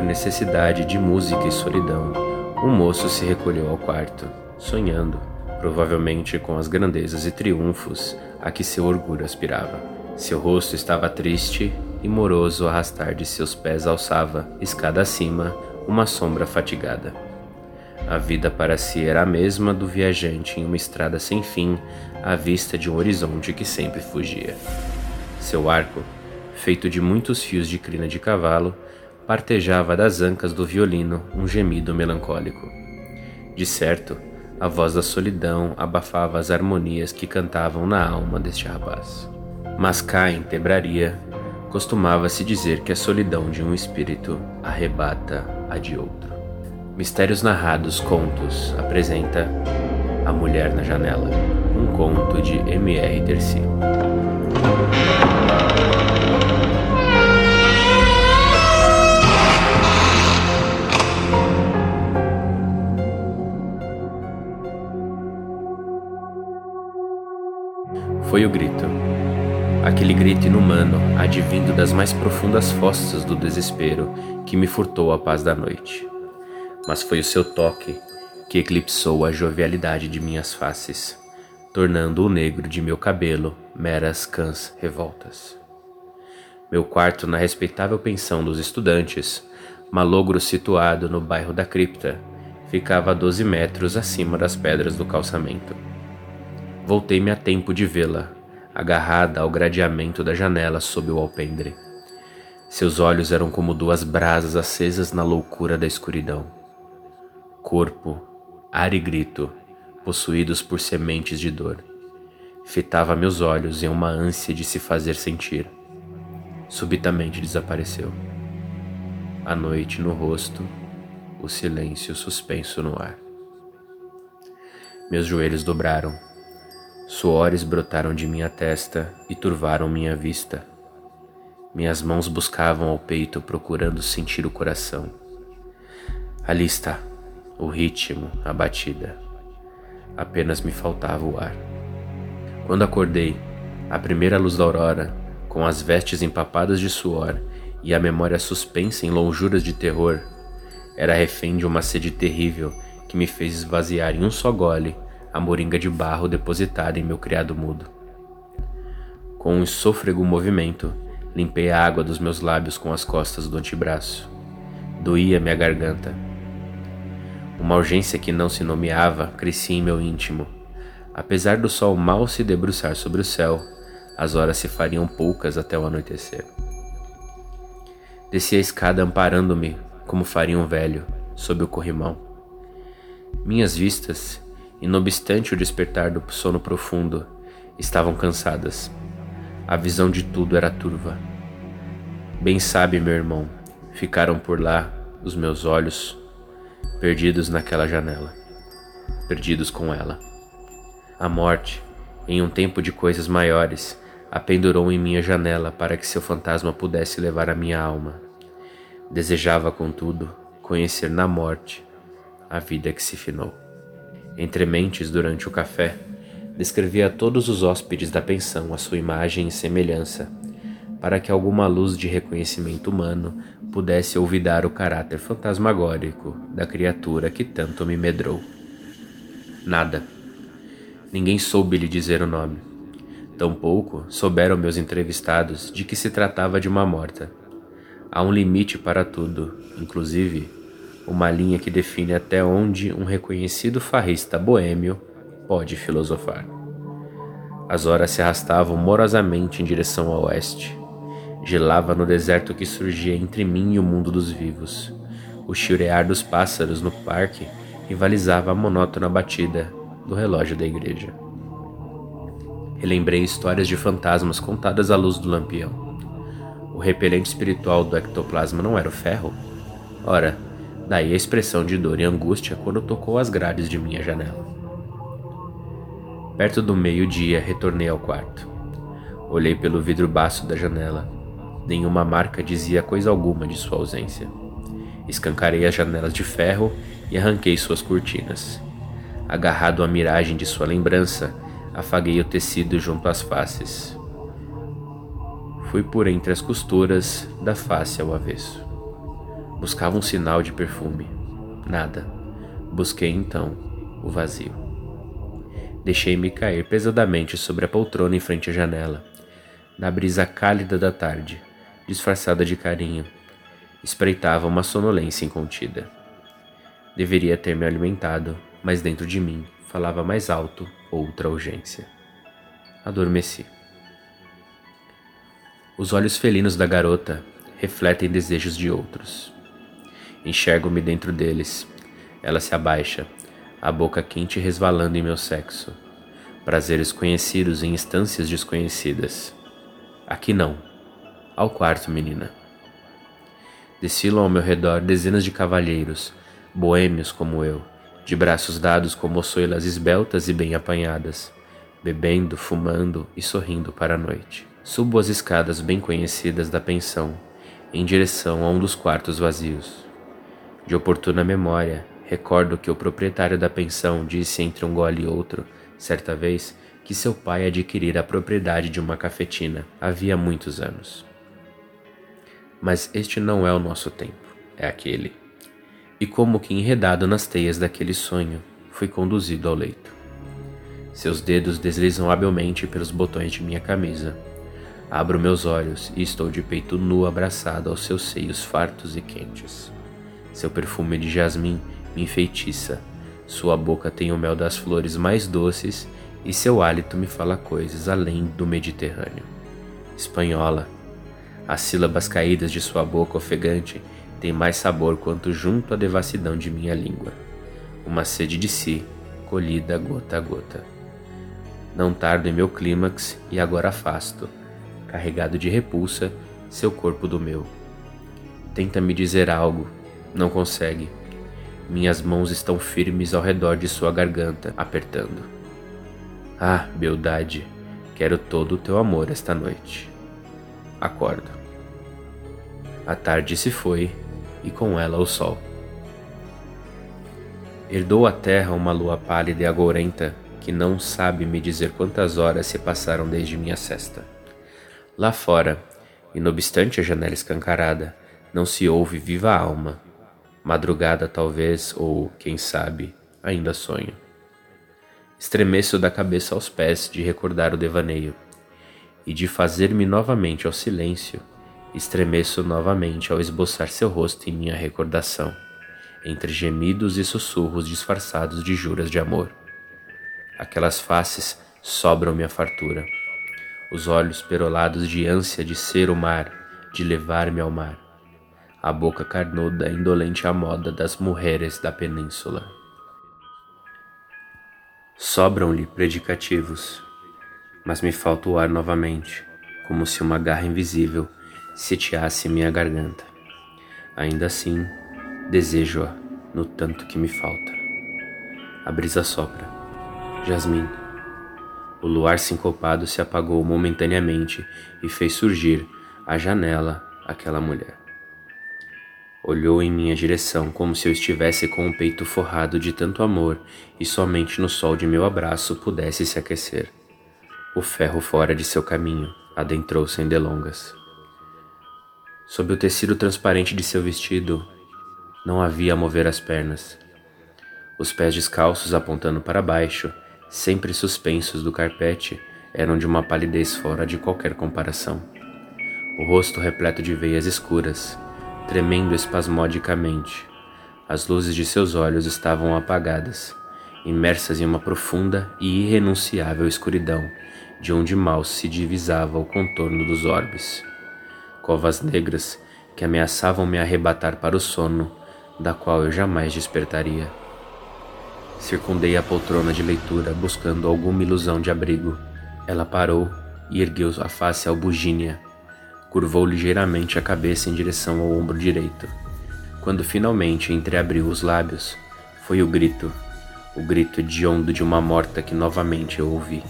por necessidade de música e solidão, o moço se recolheu ao quarto, sonhando, provavelmente com as grandezas e triunfos a que seu orgulho aspirava. Seu rosto estava triste e moroso arrastar de seus pés alçava, escada acima, uma sombra fatigada. A vida para si era a mesma do viajante em uma estrada sem fim, à vista de um horizonte que sempre fugia. Seu arco, feito de muitos fios de crina de cavalo, partejava das ancas do violino um gemido melancólico. De certo, a voz da solidão abafava as harmonias que cantavam na alma deste rapaz. Mas cá em Tebraria, costumava-se dizer que a solidão de um espírito arrebata a de outro. Mistérios Narrados Contos apresenta A Mulher na Janela, um conto de M.R. Terci. Foi o grito. Aquele grito inumano, advindo das mais profundas fossas do desespero, que me furtou a paz da noite. Mas foi o seu toque que eclipsou a jovialidade de minhas faces, tornando o negro de meu cabelo meras cãs revoltas. Meu quarto na respeitável pensão dos estudantes, malogro situado no bairro da Cripta, ficava a doze metros acima das pedras do calçamento. Voltei-me a tempo de vê-la, agarrada ao gradeamento da janela sob o alpendre. Seus olhos eram como duas brasas acesas na loucura da escuridão. Corpo, ar e grito, possuídos por sementes de dor. Fitava meus olhos em uma ânsia de se fazer sentir. Subitamente desapareceu. A noite no rosto, o silêncio suspenso no ar. Meus joelhos dobraram Suores brotaram de minha testa e turvaram minha vista. Minhas mãos buscavam ao peito procurando sentir o coração. Ali está, o ritmo, a batida. Apenas me faltava o ar. Quando acordei, a primeira luz da aurora, com as vestes empapadas de suor e a memória suspensa em lonjuras de terror, era refém de uma sede terrível que me fez esvaziar em um só gole a moringa de barro depositada em meu criado mudo. Com um sôfrego movimento, limpei a água dos meus lábios com as costas do antebraço. Doía minha garganta. Uma urgência que não se nomeava crescia em meu íntimo. Apesar do sol mal se debruçar sobre o céu, as horas se fariam poucas até o anoitecer. Desci a escada amparando-me, como faria um velho, sob o corrimão. Minhas vistas, e, não obstante o despertar do sono profundo, estavam cansadas. A visão de tudo era turva. Bem sabe, meu irmão, ficaram por lá os meus olhos, perdidos naquela janela, perdidos com ela. A morte, em um tempo de coisas maiores, a pendurou em minha janela para que seu fantasma pudesse levar a minha alma. Desejava, contudo, conhecer na morte a vida que se finou entre mentes durante o café, descrevia a todos os hóspedes da pensão a sua imagem e semelhança, para que alguma luz de reconhecimento humano pudesse olvidar o caráter fantasmagórico da criatura que tanto me medrou. Nada. Ninguém soube lhe dizer o nome. Tampouco souberam meus entrevistados de que se tratava de uma morta. Há um limite para tudo, inclusive uma linha que define até onde um reconhecido farrista boêmio pode filosofar. As horas se arrastavam morosamente em direção ao oeste. Gelava no deserto que surgia entre mim e o mundo dos vivos. O chiurear dos pássaros no parque rivalizava a monótona batida do relógio da igreja. Relembrei histórias de fantasmas contadas à luz do lampião. O repelente espiritual do ectoplasma não era o ferro? Ora, Daí a expressão de dor e angústia quando tocou as grades de minha janela. Perto do meio-dia, retornei ao quarto. Olhei pelo vidro baço da janela. Nenhuma marca dizia coisa alguma de sua ausência. Escancarei as janelas de ferro e arranquei suas cortinas. Agarrado à miragem de sua lembrança, afaguei o tecido junto às faces. Fui por entre as costuras da face ao avesso. Buscava um sinal de perfume. Nada. Busquei então o vazio. Deixei-me cair pesadamente sobre a poltrona em frente à janela, na brisa cálida da tarde, disfarçada de carinho. Espreitava uma sonolência incontida. Deveria ter me alimentado, mas dentro de mim falava mais alto outra urgência. Adormeci. Os olhos felinos da garota refletem desejos de outros. Enxergo-me dentro deles. Ela se abaixa, a boca quente resvalando em meu sexo. Prazeres conhecidos em instâncias desconhecidas. Aqui não. Ao quarto, menina. Desfilam ao meu redor dezenas de cavalheiros, boêmios como eu, de braços dados com moçoilas esbeltas e bem apanhadas, bebendo, fumando e sorrindo para a noite. Subo as escadas bem conhecidas da pensão, em direção a um dos quartos vazios. De oportuna memória, recordo que o proprietário da pensão disse entre um gole e outro, certa vez, que seu pai adquirira a propriedade de uma cafetina havia muitos anos. Mas este não é o nosso tempo, é aquele e, como que enredado nas teias daquele sonho, fui conduzido ao leito. Seus dedos deslizam habilmente pelos botões de minha camisa. Abro meus olhos e estou de peito nu abraçado aos seus seios fartos e quentes. Seu perfume de jasmim me enfeitiça. Sua boca tem o mel das flores mais doces e seu hálito me fala coisas além do Mediterrâneo. Espanhola. As sílabas caídas de sua boca ofegante tem mais sabor quanto junto à devassidão de minha língua. Uma sede de si, colhida gota a gota. Não tardo em meu clímax e agora afasto, carregado de repulsa, seu corpo do meu. Tenta me dizer algo, não consegue. Minhas mãos estão firmes ao redor de sua garganta, apertando. Ah, beldade, quero todo o teu amor esta noite. Acordo. A tarde se foi e com ela o sol. Herdou a terra uma lua pálida e agourenta que não sabe me dizer quantas horas se passaram desde minha cesta. Lá fora, e não obstante a janela escancarada, não se ouve viva alma. Madrugada talvez, ou, quem sabe, ainda sonho. Estremeço da cabeça aos pés de recordar o devaneio, e de fazer-me novamente ao silêncio Estremeço novamente ao esboçar seu rosto em minha recordação, entre gemidos e sussurros disfarçados de juras de amor. Aquelas faces sobram minha fartura, os olhos perolados de ânsia de ser o mar, de levar-me ao mar, a boca carnuda indolente à moda das mulheres da península. Sobram-lhe predicativos, mas me falta o ar novamente, como se uma garra invisível sitiasse minha garganta. Ainda assim, desejo-a no tanto que me falta. A brisa sopra. Jasmim. O luar sincopado se apagou momentaneamente e fez surgir à janela aquela mulher. Olhou em minha direção como se eu estivesse com o peito forrado de tanto amor e somente no sol de meu abraço pudesse se aquecer. O ferro fora de seu caminho adentrou sem delongas. Sob o tecido transparente de seu vestido, não havia a mover as pernas. Os pés descalços apontando para baixo, sempre suspensos do carpete, eram de uma palidez fora de qualquer comparação. O rosto repleto de veias escuras, tremendo espasmodicamente. As luzes de seus olhos estavam apagadas, imersas em uma profunda e irrenunciável escuridão, de onde mal se divisava o contorno dos orbes covas negras que ameaçavam me arrebatar para o sono, da qual eu jamais despertaria. Circundei a poltrona de leitura buscando alguma ilusão de abrigo. Ela parou e ergueu a face ao bugínia. Curvou ligeiramente a cabeça em direção ao ombro direito. Quando finalmente entreabriu os lábios, foi o grito, o grito hediondo de uma morta que novamente eu ouvi.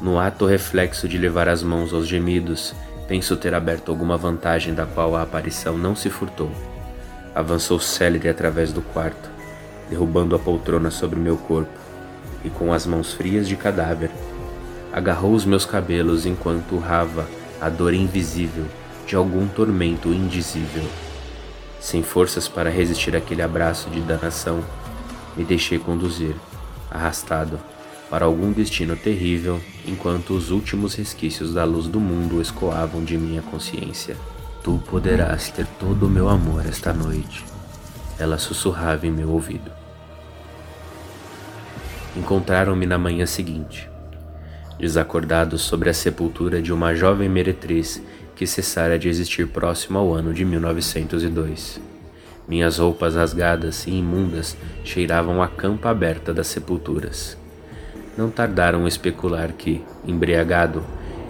No ato reflexo de levar as mãos aos gemidos, Penso ter aberto alguma vantagem da qual a aparição não se furtou. Avançou célere através do quarto, derrubando a poltrona sobre meu corpo, e com as mãos frias de cadáver, agarrou os meus cabelos enquanto urrava a dor invisível de algum tormento indizível. Sem forças para resistir àquele abraço de danação, me deixei conduzir, arrastado, para algum destino terrível, enquanto os últimos resquícios da luz do mundo escoavam de minha consciência. Tu poderás ter todo o meu amor esta noite. Ela sussurrava em meu ouvido. Encontraram-me na manhã seguinte, desacordados sobre a sepultura de uma jovem meretriz que cessara de existir próximo ao ano de 1902. Minhas roupas rasgadas e imundas cheiravam a campa aberta das sepulturas. Não tardaram a especular que, embriagado,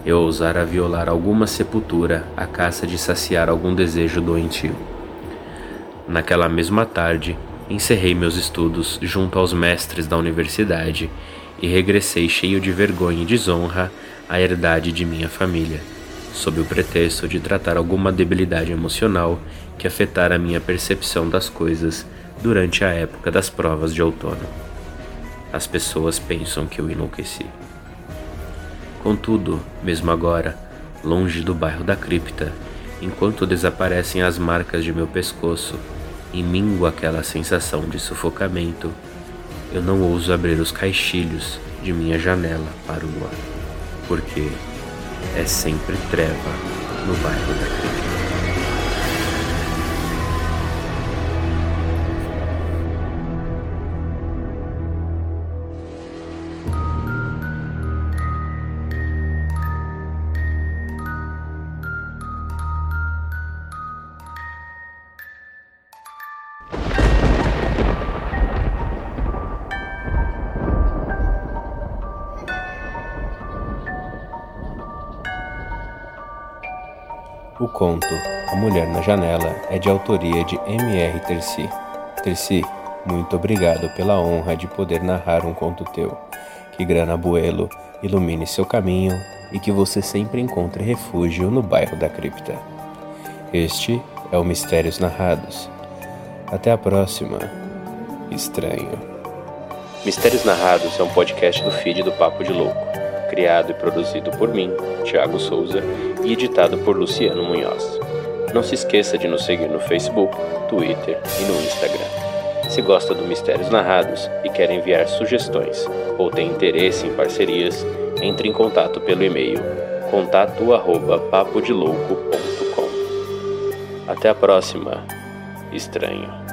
eu ousara violar alguma sepultura à caça de saciar algum desejo doentio. Naquela mesma tarde, encerrei meus estudos junto aos mestres da universidade e regressei cheio de vergonha e desonra à herdade de minha família sob o pretexto de tratar alguma debilidade emocional que afetara a minha percepção das coisas durante a época das provas de outono. As pessoas pensam que eu enlouqueci. Contudo, mesmo agora, longe do bairro da cripta, enquanto desaparecem as marcas de meu pescoço e mingua aquela sensação de sufocamento, eu não ouso abrir os caixilhos de minha janela para o luar, porque é sempre treva no bairro da. O conto A Mulher na Janela é de autoria de M.R. Terci. Terci, muito obrigado pela honra de poder narrar um conto teu. Que Grana Buelo ilumine seu caminho e que você sempre encontre refúgio no bairro da cripta. Este é o Mistérios Narrados. Até a próxima. Estranho. Mistérios Narrados é um podcast do feed do Papo de Louco, criado e produzido por mim, Thiago Souza e editado por Luciano Munhoz. Não se esqueça de nos seguir no Facebook, Twitter e no Instagram. Se gosta do Mistérios Narrados e quer enviar sugestões ou tem interesse em parcerias, entre em contato pelo e-mail contato@papodelouco.com. Até a próxima. Estranho.